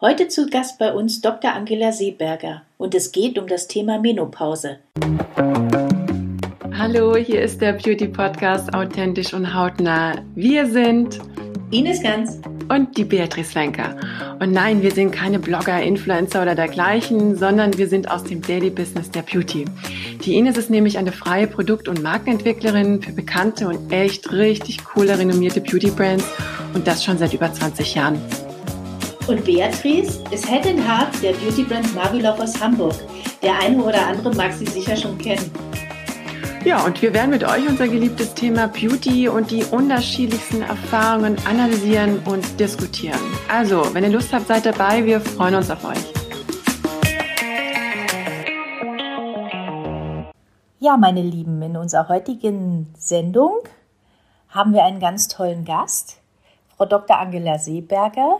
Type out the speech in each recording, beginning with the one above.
Heute zu Gast bei uns Dr. Angela Seeberger und es geht um das Thema Menopause. Hallo, hier ist der Beauty Podcast Authentisch und Hautnah. Wir sind Ines Ganz und die Beatrice Wenker. Und nein, wir sind keine Blogger, Influencer oder dergleichen, sondern wir sind aus dem Daily Business der Beauty. Die Ines ist nämlich eine freie Produkt- und Markenentwicklerin für bekannte und echt richtig coole renommierte Beauty Brands und das schon seit über 20 Jahren. Und Beatrice ist Head and Heart der Beauty-Brand Marvelove aus Hamburg. Der eine oder andere mag sie sicher schon kennen. Ja, und wir werden mit euch unser geliebtes Thema Beauty und die unterschiedlichsten Erfahrungen analysieren und diskutieren. Also, wenn ihr Lust habt, seid dabei. Wir freuen uns auf euch. Ja, meine Lieben, in unserer heutigen Sendung haben wir einen ganz tollen Gast, Frau Dr. Angela Seeberger.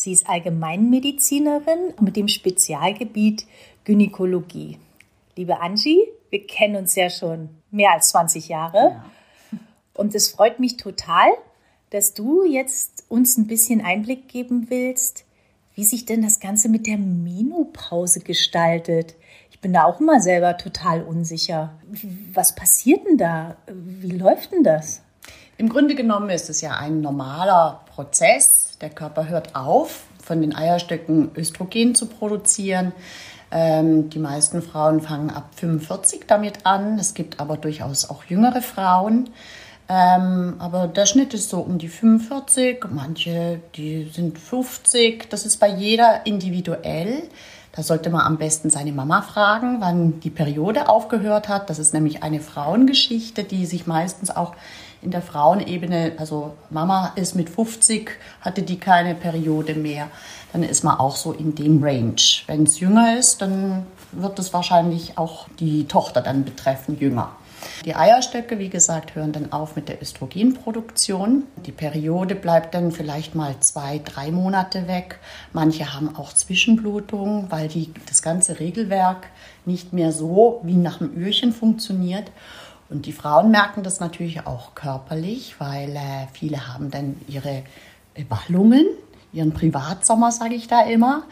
Sie ist Allgemeinmedizinerin mit dem Spezialgebiet Gynäkologie. Liebe Angie, wir kennen uns ja schon mehr als 20 Jahre. Ja. Und es freut mich total, dass du jetzt uns ein bisschen Einblick geben willst, wie sich denn das Ganze mit der Menopause gestaltet. Ich bin da auch immer selber total unsicher. Was passiert denn da? Wie läuft denn das? Im Grunde genommen ist es ja ein normaler Prozess, der Körper hört auf, von den Eierstöcken Östrogen zu produzieren. Ähm, die meisten Frauen fangen ab 45 damit an. Es gibt aber durchaus auch jüngere Frauen. Ähm, aber der Schnitt ist so um die 45, manche, die sind 50. Das ist bei jeder individuell. Da sollte man am besten seine Mama fragen, wann die Periode aufgehört hat. Das ist nämlich eine Frauengeschichte, die sich meistens auch in der Frauenebene, also Mama ist mit 50, hatte die keine Periode mehr, dann ist man auch so in dem Range. Wenn es jünger ist, dann wird es wahrscheinlich auch die Tochter dann betreffen, jünger. Die Eierstöcke, wie gesagt, hören dann auf mit der Östrogenproduktion. Die Periode bleibt dann vielleicht mal zwei, drei Monate weg. Manche haben auch Zwischenblutungen, weil die, das ganze Regelwerk nicht mehr so wie nach dem Öhrchen funktioniert. Und die Frauen merken das natürlich auch körperlich, weil äh, viele haben dann ihre Ballungen, ihren Privatsommer, sage ich da immer.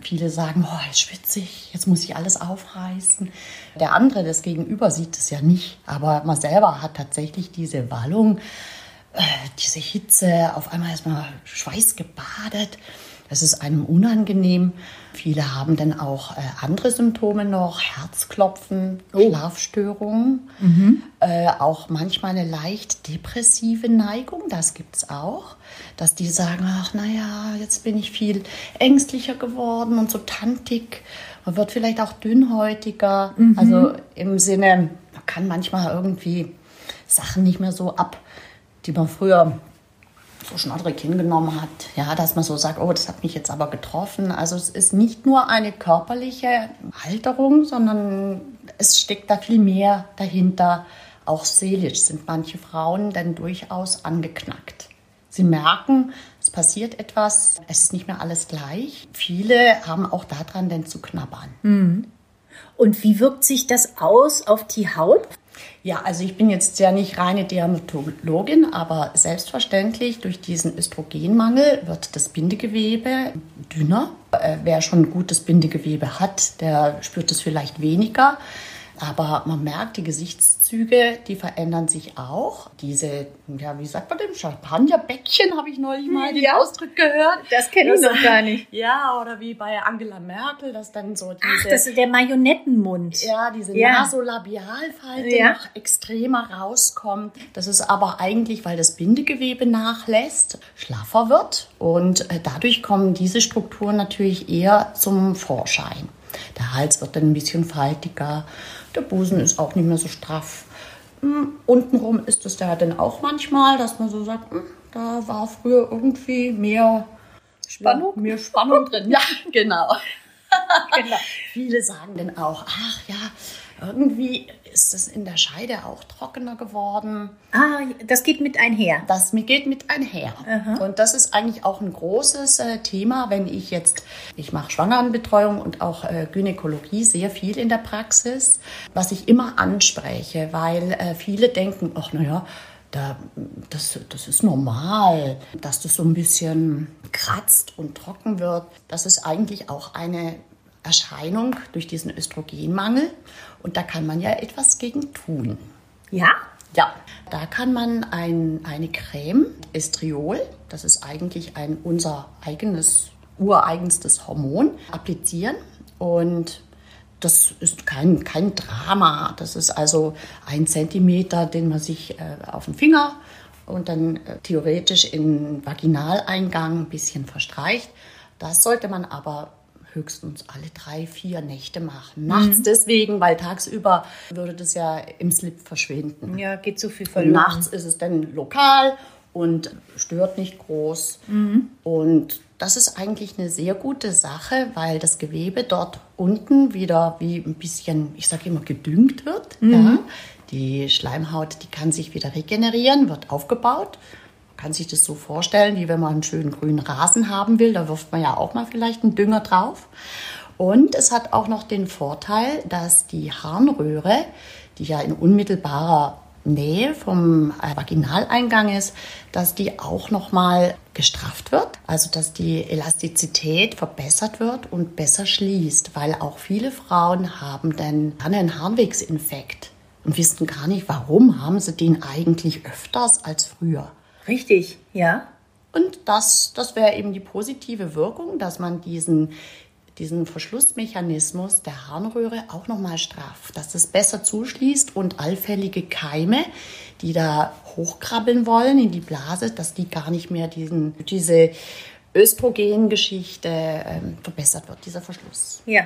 Viele sagen, oh, ist schwitzig, jetzt muss ich alles aufreißen. Der andere, das Gegenüber, sieht es ja nicht. Aber man selber hat tatsächlich diese Wallung, äh, diese Hitze, auf einmal ist man schweißgebadet. Das ist einem unangenehm. Viele haben dann auch äh, andere Symptome noch, Herzklopfen, oh. Schlafstörungen, mhm. äh, auch manchmal eine leicht depressive Neigung, das gibt es auch, dass die sagen, ach naja, jetzt bin ich viel ängstlicher geworden und so tantig. Man wird vielleicht auch dünnhäutiger, mhm. also im Sinne, man kann manchmal irgendwie Sachen nicht mehr so ab, die man früher so schnoddrig hingenommen hat. Ja, dass man so sagt, oh, das hat mich jetzt aber getroffen. Also es ist nicht nur eine körperliche Halterung, sondern es steckt da viel mehr dahinter. Auch seelisch sind manche Frauen dann durchaus angeknackt. Sie merken, es passiert etwas, es ist nicht mehr alles gleich. Viele haben auch daran denn zu knabbern. Mhm. Und wie wirkt sich das aus auf die Haut? Ja, also ich bin jetzt ja nicht reine Dermatologin, aber selbstverständlich durch diesen Östrogenmangel wird das Bindegewebe dünner. Äh, wer schon gutes Bindegewebe hat, der spürt es vielleicht weniger. Aber man merkt, die Gesichtszüge, die verändern sich auch. Diese, ja, wie sagt man denn, Champagnerbäckchen habe ich neulich mal den ja. Ausdruck gehört. Das kenne ich noch gar nicht. Ja, oder wie bei Angela Merkel, dass dann so diese... Ach, das ist der Marionettenmund. Ja, diese ja. Nasolabialfalte ja. noch extremer rauskommt. Das ist aber eigentlich, weil das Bindegewebe nachlässt, schlaffer wird. Und äh, dadurch kommen diese Strukturen natürlich eher zum Vorschein. Der Hals wird dann ein bisschen faltiger der Busen ist auch nicht mehr so straff. Hm, untenrum ist es da dann auch manchmal, dass man so sagt, hm, da war früher irgendwie mehr Spannung, mehr Spannung drin. Ja, genau. genau. Viele sagen dann auch, ach ja, irgendwie ist es in der Scheide auch trockener geworden. Ah, das geht mit einher. Das geht mit einher. Aha. Und das ist eigentlich auch ein großes äh, Thema, wenn ich jetzt, ich mache Schwangerenbetreuung und auch äh, Gynäkologie sehr viel in der Praxis, was ich immer anspreche, weil äh, viele denken, ach naja, da, das, das ist normal, dass das so ein bisschen kratzt und trocken wird. Das ist eigentlich auch eine Erscheinung durch diesen Östrogenmangel und da kann man ja etwas gegen tun. Ja? Ja, da kann man ein, eine Creme, Estriol, das ist eigentlich ein unser eigenes, ureigenstes Hormon, applizieren und das ist kein, kein Drama. Das ist also ein Zentimeter, den man sich äh, auf den Finger und dann äh, theoretisch in Vaginaleingang ein bisschen verstreicht. Das sollte man aber höchstens alle drei, vier Nächte machen. Nachts mhm. deswegen, weil tagsüber würde das ja im Slip verschwinden. Ja, geht so viel verloren. Und nachts ist es dann lokal und stört nicht groß. Mhm. Und das ist eigentlich eine sehr gute Sache, weil das Gewebe dort unten wieder wie ein bisschen, ich sage immer, gedüngt wird. Mhm. Ja. Die Schleimhaut, die kann sich wieder regenerieren, wird aufgebaut. Kann sich das so vorstellen, wie wenn man einen schönen grünen Rasen haben will. Da wirft man ja auch mal vielleicht einen Dünger drauf. Und es hat auch noch den Vorteil, dass die Harnröhre, die ja in unmittelbarer Nähe vom äh, Vaginaleingang ist, dass die auch nochmal gestrafft wird, also dass die Elastizität verbessert wird und besser schließt, weil auch viele Frauen haben dann einen Harnwegsinfekt und wissen gar nicht, warum haben sie den eigentlich öfters als früher. Richtig, ja. Und das, das wäre eben die positive Wirkung, dass man diesen diesen Verschlussmechanismus der Harnröhre auch nochmal straff, dass es besser zuschließt und allfällige Keime, die da hochkrabbeln wollen in die Blase, dass die gar nicht mehr diesen, diese Östrogengeschichte ähm, verbessert wird, dieser Verschluss. Ja.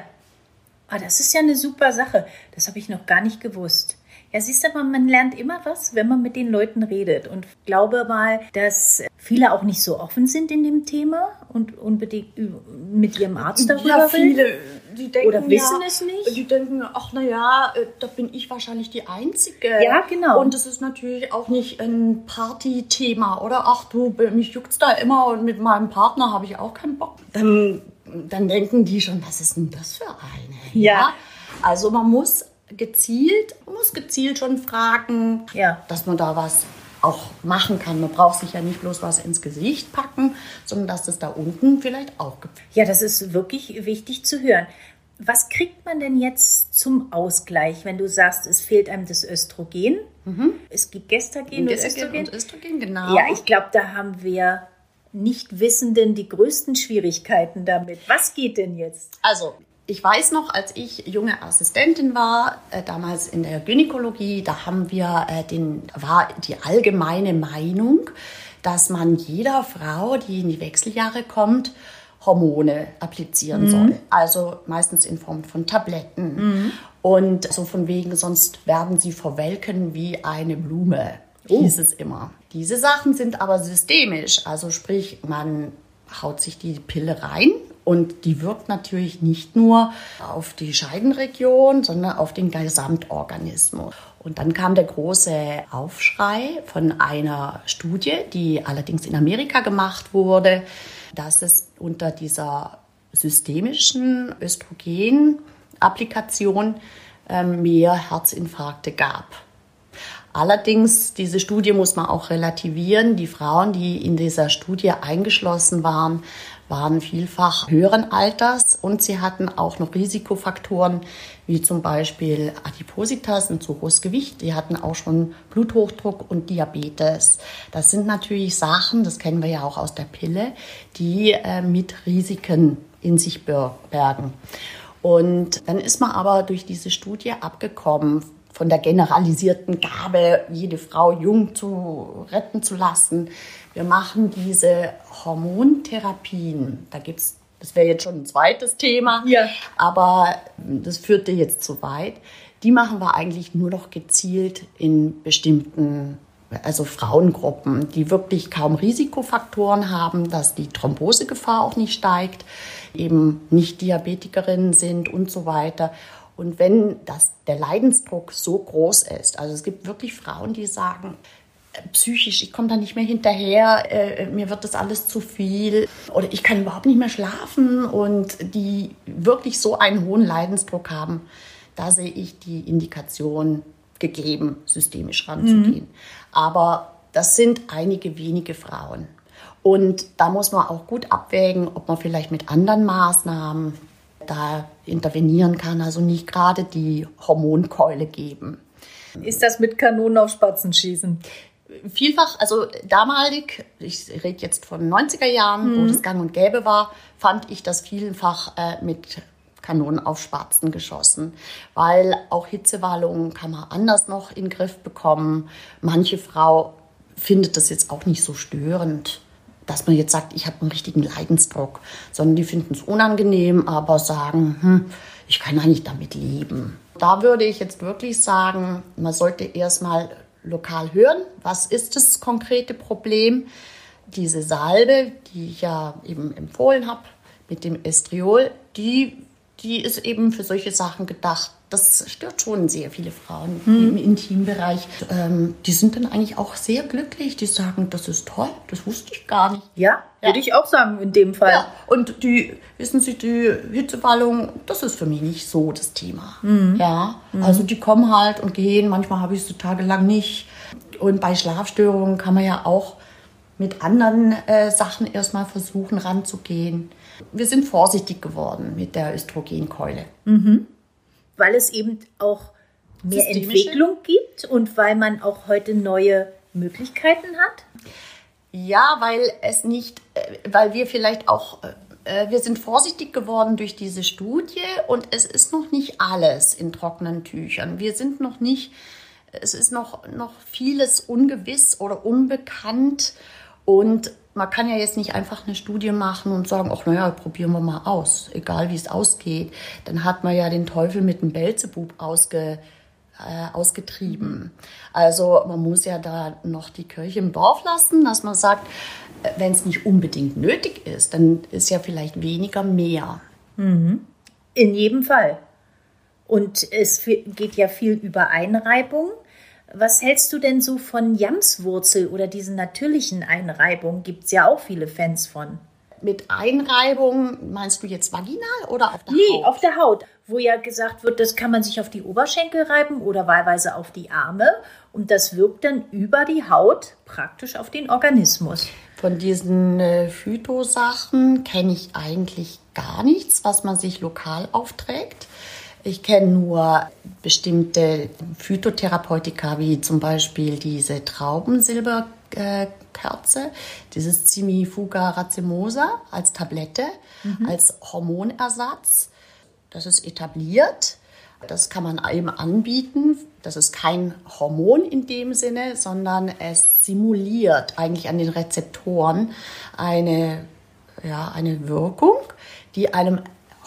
Ah, das ist ja eine super Sache. Das habe ich noch gar nicht gewusst. Ja, siehst du mal, man lernt immer was, wenn man mit den Leuten redet. Und ich glaube mal, dass viele auch nicht so offen sind in dem Thema und unbedingt mit ihrem Arzt darüber ja, viele, die denken, Oder wissen ja, es nicht. Die denken, ach naja, äh, da bin ich wahrscheinlich die Einzige. Ja, genau. Und es ist natürlich auch nicht ein Partythema. Oder ach du, mich juckt's da immer und mit meinem Partner habe ich auch keinen Bock. Dann, dann denken die schon, was ist denn das für eine? ja. ja? Also man muss gezielt, man muss gezielt schon fragen, ja. dass man da was auch machen kann. Man braucht sich ja nicht bloß was ins Gesicht packen, sondern dass es da unten vielleicht auch gibt. Ja, das ist wirklich wichtig zu hören. Was kriegt man denn jetzt zum Ausgleich, wenn du sagst, es fehlt einem das Östrogen? Mhm. Es gibt Gestagen, Gestagen und Östrogen. Und Östrogen, genau. Ja, ich glaube, da haben wir Nichtwissenden die größten Schwierigkeiten damit. Was geht denn jetzt? Also, ich weiß noch, als ich junge Assistentin war, äh, damals in der Gynäkologie, da haben wir äh, den, war die allgemeine Meinung, dass man jeder Frau, die in die Wechseljahre kommt, Hormone applizieren mhm. soll. Also meistens in Form von Tabletten. Mhm. Und so von wegen, sonst werden sie verwelken wie eine Blume, oh. hieß es immer. Diese Sachen sind aber systemisch. Also sprich, man haut sich die Pille rein und die wirkt natürlich nicht nur auf die Scheidenregion, sondern auf den Gesamtorganismus. Und dann kam der große Aufschrei von einer Studie, die allerdings in Amerika gemacht wurde, dass es unter dieser systemischen Östrogen-Applikation ähm, mehr Herzinfarkte gab. Allerdings, diese Studie muss man auch relativieren. Die Frauen, die in dieser Studie eingeschlossen waren, waren vielfach höheren Alters und sie hatten auch noch Risikofaktoren wie zum Beispiel Adipositas, ein zu hohes Gewicht. Die hatten auch schon Bluthochdruck und Diabetes. Das sind natürlich Sachen, das kennen wir ja auch aus der Pille, die äh, mit Risiken in sich bergen. Und dann ist man aber durch diese Studie abgekommen von der generalisierten Gabe, jede Frau jung zu retten zu lassen. Wir machen diese Hormontherapien. Da gibt's, das wäre jetzt schon ein zweites Thema, ja. aber das führte jetzt zu weit. Die machen wir eigentlich nur noch gezielt in bestimmten also Frauengruppen, die wirklich kaum Risikofaktoren haben, dass die Thrombosegefahr auch nicht steigt, eben nicht Diabetikerinnen sind und so weiter. Und wenn das, der Leidensdruck so groß ist, also es gibt wirklich Frauen, die sagen, psychisch, ich komme da nicht mehr hinterher, äh, mir wird das alles zu viel oder ich kann überhaupt nicht mehr schlafen und die wirklich so einen hohen Leidensdruck haben, da sehe ich die Indikation gegeben, systemisch ranzugehen. Mhm. Aber das sind einige wenige Frauen. Und da muss man auch gut abwägen, ob man vielleicht mit anderen Maßnahmen da intervenieren kann, also nicht gerade die Hormonkeule geben. Ist das mit Kanonen auf Spatzen schießen? Vielfach, also damalig, ich rede jetzt von 90er Jahren, mhm. wo das gang und gäbe war, fand ich das vielfach äh, mit Kanonen auf Spatzen geschossen, weil auch Hitzewallungen kann man anders noch in den Griff bekommen. Manche Frau findet das jetzt auch nicht so störend, dass man jetzt sagt, ich habe einen richtigen Leidensdruck, sondern die finden es unangenehm, aber sagen, hm, ich kann eigentlich damit leben. Da würde ich jetzt wirklich sagen, man sollte erstmal lokal hören, was ist das konkrete Problem. Diese Salbe, die ich ja eben empfohlen habe mit dem Estriol, die die ist eben für solche Sachen gedacht. Das stört schon sehr viele Frauen mhm. im Intimbereich. Ähm, die sind dann eigentlich auch sehr glücklich. Die sagen, das ist toll, das wusste ich gar nicht. Ja, ja. würde ich auch sagen in dem Fall. Ja. Und die, wissen Sie, die Hitzewallung, das ist für mich nicht so das Thema. Mhm. Ja, mhm. also die kommen halt und gehen. Manchmal habe ich sie tagelang nicht. Und bei Schlafstörungen kann man ja auch mit anderen äh, Sachen erstmal versuchen ranzugehen. Wir sind vorsichtig geworden mit der Östrogenkeule. Mhm. Weil es eben auch mehr Entwicklung gibt und weil man auch heute neue Möglichkeiten hat? Ja, weil es nicht, äh, weil wir vielleicht auch, äh, wir sind vorsichtig geworden durch diese Studie und es ist noch nicht alles in trockenen Tüchern. Wir sind noch nicht, es ist noch, noch vieles ungewiss oder unbekannt und man kann ja jetzt nicht einfach eine Studie machen und sagen, ach naja, probieren wir mal aus, egal wie es ausgeht. Dann hat man ja den Teufel mit dem Belzebub ausge, äh, ausgetrieben. Also man muss ja da noch die Kirche im Dorf lassen, dass man sagt, äh, wenn es nicht unbedingt nötig ist, dann ist ja vielleicht weniger mehr. Mhm. In jedem Fall. Und es geht ja viel über Einreibung. Was hältst du denn so von Jamswurzel oder diesen natürlichen Einreibungen? Gibt es ja auch viele Fans von. Mit Einreibung meinst du jetzt vaginal oder auf der nee, Haut? Nee, auf der Haut, wo ja gesagt wird, das kann man sich auf die Oberschenkel reiben oder wahlweise auf die Arme und das wirkt dann über die Haut praktisch auf den Organismus. Von diesen äh, Phytosachen kenne ich eigentlich gar nichts, was man sich lokal aufträgt. Ich kenne nur bestimmte Phytotherapeutika, wie zum Beispiel diese Traubensilberkerze, dieses Cimifuga racemosa als Tablette, mhm. als Hormonersatz. Das ist etabliert. Das kann man eben anbieten. Das ist kein Hormon in dem Sinne, sondern es simuliert eigentlich an den Rezeptoren eine, ja, eine Wirkung, die einem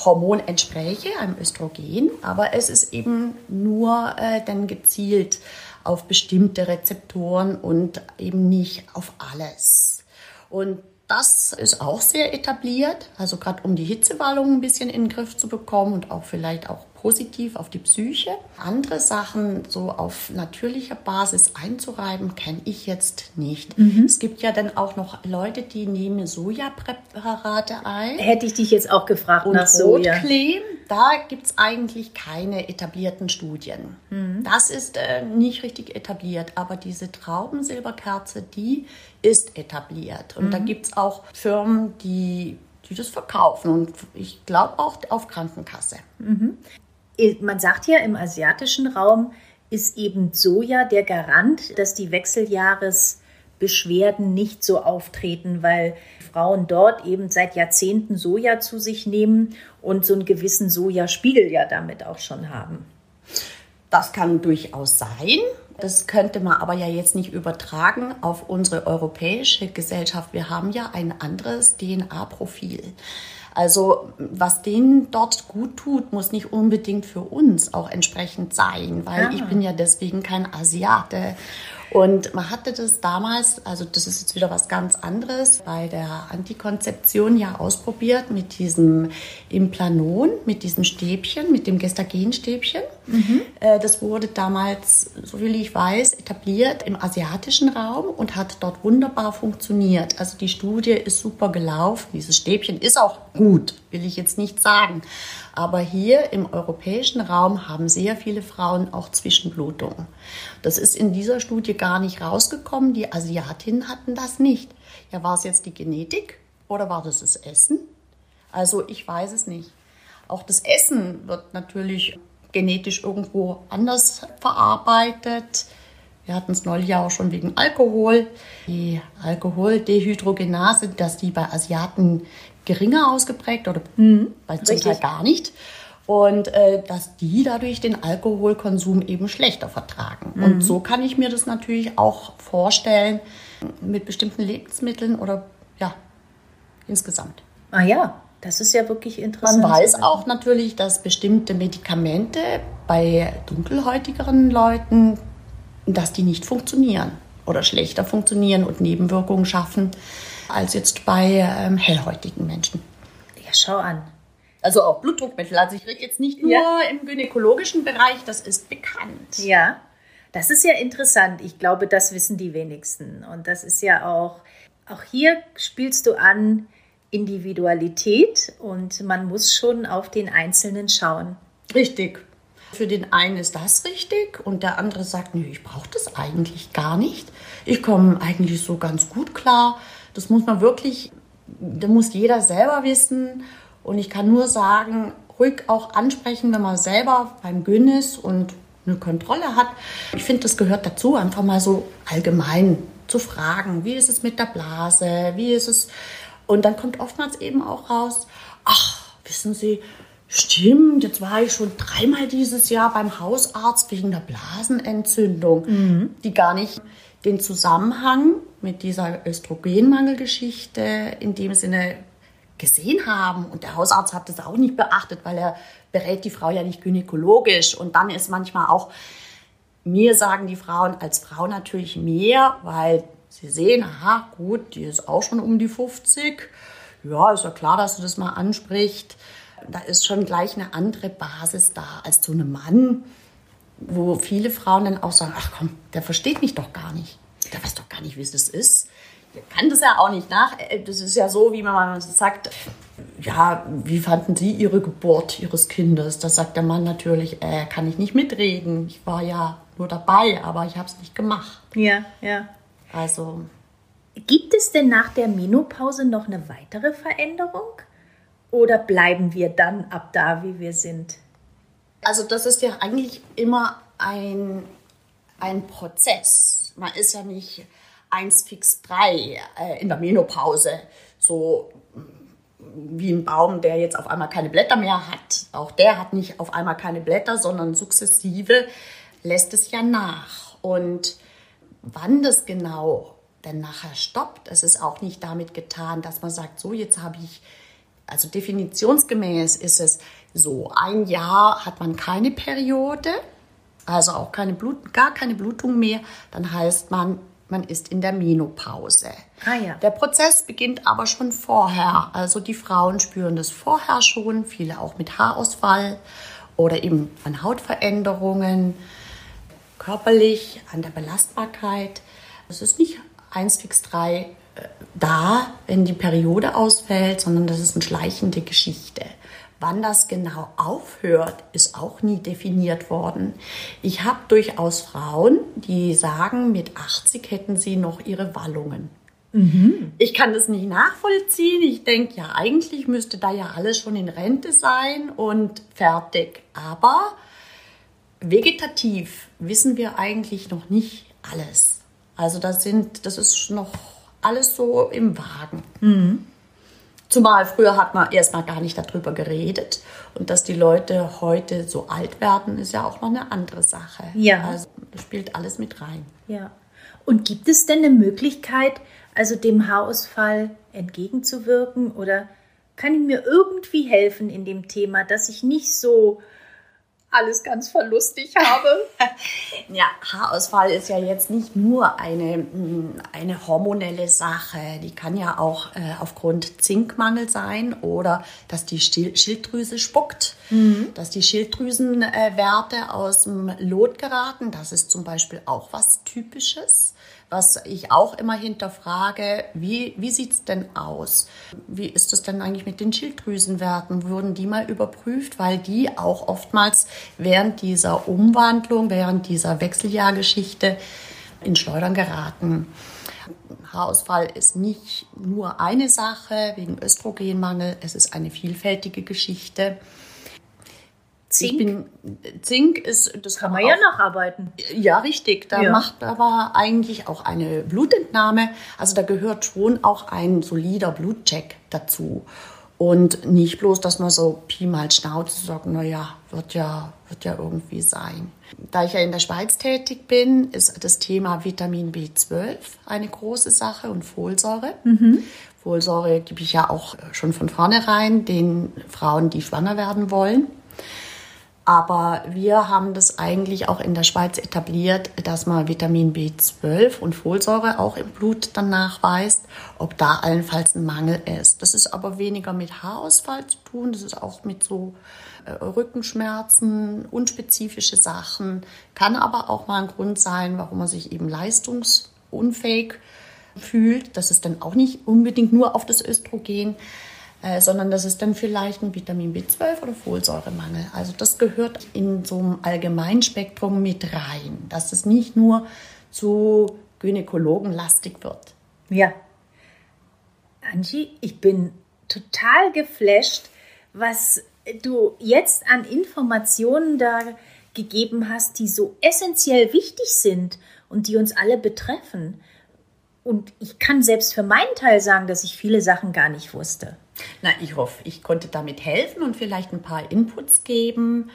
Hormon entspräche, einem Östrogen, aber es ist eben nur äh, dann gezielt auf bestimmte Rezeptoren und eben nicht auf alles. Und das ist auch sehr etabliert, also gerade um die Hitzewallung ein bisschen in den Griff zu bekommen und auch vielleicht auch positiv auf die Psyche. Andere Sachen so auf natürlicher Basis einzureiben, kenne ich jetzt nicht. Mhm. Es gibt ja dann auch noch Leute, die nehmen Sojapräparate ein. Hätte ich dich jetzt auch gefragt und nach Soja. Rotcreme, da gibt es eigentlich keine etablierten Studien. Mhm. Das ist äh, nicht richtig etabliert, aber diese Traubensilberkerze, die ist etabliert. Und mhm. da gibt es auch Firmen, die die das verkaufen und ich glaube auch auf Krankenkasse. Mhm man sagt ja, im asiatischen Raum ist eben Soja der Garant, dass die Wechseljahresbeschwerden nicht so auftreten, weil Frauen dort eben seit Jahrzehnten Soja zu sich nehmen und so einen gewissen Sojaspiegel ja damit auch schon haben. Das kann durchaus sein. Das könnte man aber ja jetzt nicht übertragen auf unsere europäische Gesellschaft. Wir haben ja ein anderes DNA-Profil. Also was denen dort gut tut, muss nicht unbedingt für uns auch entsprechend sein, weil ja. ich bin ja deswegen kein Asiate. Und man hatte das damals, also das ist jetzt wieder was ganz anderes, bei der Antikonzeption ja ausprobiert mit diesem Implanon, mit diesem Stäbchen, mit dem Gestagenstäbchen. Mhm. Das wurde damals, so wie ich weiß, etabliert im asiatischen Raum und hat dort wunderbar funktioniert. Also die Studie ist super gelaufen. Dieses Stäbchen ist auch gut, will ich jetzt nicht sagen. Aber hier im europäischen Raum haben sehr viele Frauen auch Zwischenblutungen. Das ist in dieser Studie gar nicht rausgekommen. Die Asiatinnen hatten das nicht. Ja, war es jetzt die Genetik oder war das das Essen? Also ich weiß es nicht. Auch das Essen wird natürlich genetisch irgendwo anders verarbeitet. Wir hatten es neulich auch schon wegen Alkohol. Die Alkoholdehydrogenase, dass die bei Asiaten geringer ausgeprägt oder mhm, bei zum Teil gar nicht. Und äh, dass die dadurch den Alkoholkonsum eben schlechter vertragen. Mhm. Und so kann ich mir das natürlich auch vorstellen mit bestimmten Lebensmitteln oder ja, insgesamt. Ah ja, das ist ja wirklich interessant. Man weiß auch natürlich, dass bestimmte Medikamente bei dunkelhäutigeren Leuten, dass die nicht funktionieren oder schlechter funktionieren und Nebenwirkungen schaffen als jetzt bei ähm, hellhäutigen Menschen. Ja, schau an. Also auch Blutdruckmittel. Also ich rede jetzt nicht nur ja. im gynäkologischen Bereich, das ist bekannt. Ja, das ist ja interessant. Ich glaube, das wissen die wenigsten. Und das ist ja auch, auch hier spielst du an Individualität und man muss schon auf den Einzelnen schauen. Richtig. Für den einen ist das richtig und der andere sagt, nee, ich brauche das eigentlich gar nicht. Ich komme eigentlich so ganz gut klar. Das muss man wirklich, da muss jeder selber wissen. Und ich kann nur sagen, ruhig auch ansprechen, wenn man selber beim Gyn ist und eine Kontrolle hat. Ich finde, das gehört dazu, einfach mal so allgemein zu fragen, wie ist es mit der Blase, wie ist es. Und dann kommt oftmals eben auch raus, ach, wissen Sie, stimmt, jetzt war ich schon dreimal dieses Jahr beim Hausarzt wegen der Blasenentzündung, mhm. die gar nicht den Zusammenhang mit dieser Östrogenmangelgeschichte in dem Sinne gesehen haben. Und der Hausarzt hat das auch nicht beachtet, weil er berät die Frau ja nicht gynäkologisch. Und dann ist manchmal auch, mir sagen die Frauen als Frau natürlich mehr, weil sie sehen, aha, gut, die ist auch schon um die 50. Ja, ist ja klar, dass du das mal anspricht. Da ist schon gleich eine andere Basis da als zu einem Mann, wo viele Frauen dann auch sagen, ach komm, der versteht mich doch gar nicht. Der weiß doch gar nicht, wie es das ist. Der kann das ja auch nicht nach. Äh, das ist ja so, wie man sagt, ja, wie fanden Sie Ihre Geburt Ihres Kindes? Da sagt der Mann natürlich, äh, kann ich nicht mitreden. Ich war ja nur dabei, aber ich habe es nicht gemacht. Ja, ja. Also. Gibt es denn nach der Menopause noch eine weitere Veränderung? Oder bleiben wir dann ab da, wie wir sind? Also das ist ja eigentlich immer ein, ein Prozess. Man ist ja nicht eins fix drei äh, in der Menopause. So wie ein Baum, der jetzt auf einmal keine Blätter mehr hat. Auch der hat nicht auf einmal keine Blätter, sondern sukzessive lässt es ja nach. Und wann das genau denn nachher stoppt, es ist auch nicht damit getan, dass man sagt, so jetzt habe ich, also definitionsgemäß ist es so, ein Jahr hat man keine Periode, also auch keine Blut, gar keine Blutung mehr, dann heißt man, man ist in der Menopause. Ah, ja. Der Prozess beginnt aber schon vorher. Also die Frauen spüren das vorher schon, viele auch mit Haarausfall oder eben an Hautveränderungen, körperlich, an der Belastbarkeit. Es ist nicht eins fix drei äh, da, wenn die Periode ausfällt, sondern das ist eine schleichende Geschichte. Wann das genau aufhört, ist auch nie definiert worden. Ich habe durchaus Frauen, die sagen, mit 80 hätten sie noch ihre Wallungen. Mhm. Ich kann das nicht nachvollziehen. Ich denke, ja, eigentlich müsste da ja alles schon in Rente sein und fertig. Aber vegetativ wissen wir eigentlich noch nicht alles. Also das sind, das ist noch alles so im Wagen. Mhm. Zumal früher hat man erstmal gar nicht darüber geredet. Und dass die Leute heute so alt werden, ist ja auch noch eine andere Sache. Ja. Also das spielt alles mit rein. Ja. Und gibt es denn eine Möglichkeit, also dem Haarausfall entgegenzuwirken? Oder kann ich mir irgendwie helfen in dem Thema, dass ich nicht so alles ganz verlustig habe. ja, Haarausfall ist ja jetzt nicht nur eine, mm, eine hormonelle Sache. Die kann ja auch äh, aufgrund Zinkmangel sein oder dass die Schilddrüse spuckt, mhm. dass die Schilddrüsenwerte äh, aus dem Lot geraten. Das ist zum Beispiel auch was Typisches was ich auch immer hinterfrage, wie, wie sieht es denn aus? Wie ist es denn eigentlich mit den Schilddrüsenwerten? Wurden die mal überprüft? Weil die auch oftmals während dieser Umwandlung, während dieser Wechseljahrgeschichte in Schleudern geraten. Haarausfall ist nicht nur eine Sache wegen Östrogenmangel, es ist eine vielfältige Geschichte. Zink? Bin, Zink ist, das kann man auch, ja nacharbeiten. Ja, richtig. Da ja. macht aber eigentlich auch eine Blutentnahme. Also da gehört schon auch ein solider Blutcheck dazu. Und nicht bloß, dass man so Pi mal Schnauze sagt, naja, wird ja, wird ja irgendwie sein. Da ich ja in der Schweiz tätig bin, ist das Thema Vitamin B12 eine große Sache und Folsäure. Mhm. Folsäure gebe ich ja auch schon von vornherein den Frauen, die schwanger werden wollen. Aber wir haben das eigentlich auch in der Schweiz etabliert, dass man Vitamin B12 und Folsäure auch im Blut dann nachweist, ob da allenfalls ein Mangel ist. Das ist aber weniger mit Haarausfall zu tun, das ist auch mit so äh, Rückenschmerzen, unspezifische Sachen. Kann aber auch mal ein Grund sein, warum man sich eben leistungsunfähig fühlt. Das ist dann auch nicht unbedingt nur auf das Östrogen äh, sondern das ist dann vielleicht ein Vitamin B12 oder Folsäuremangel. Also das gehört in so einem Allgemeinspektrum mit rein, dass es nicht nur zu Gynäkologenlastig wird. Ja. Angie, ich bin total geflasht, was du jetzt an Informationen da gegeben hast, die so essentiell wichtig sind und die uns alle betreffen. Und ich kann selbst für meinen Teil sagen, dass ich viele Sachen gar nicht wusste. Na, ich hoffe, ich konnte damit helfen und vielleicht ein paar Inputs geben.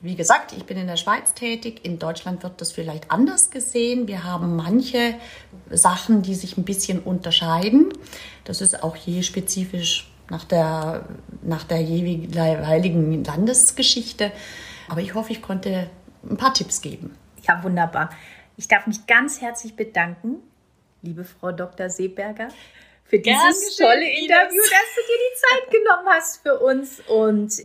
Wie gesagt, ich bin in der Schweiz tätig. In Deutschland wird das vielleicht anders gesehen. Wir haben manche Sachen, die sich ein bisschen unterscheiden. Das ist auch je spezifisch nach der, nach der jeweiligen Landesgeschichte. Aber ich hoffe, ich konnte ein paar Tipps geben. Ja, wunderbar. Ich darf mich ganz herzlich bedanken, liebe Frau Dr. Seeberger, für dieses tolle Interview, dass du dir die Zeit genommen hast für uns. Und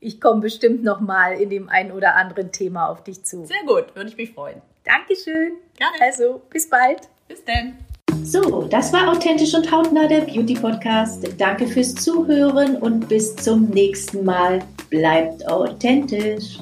ich komme bestimmt noch mal in dem einen oder anderen Thema auf dich zu. Sehr gut, würde ich mich freuen. Dankeschön. Gerne. Also, bis bald. Bis dann. So, das war Authentisch und Hautnah, der Beauty Podcast. Danke fürs Zuhören und bis zum nächsten Mal. Bleibt authentisch.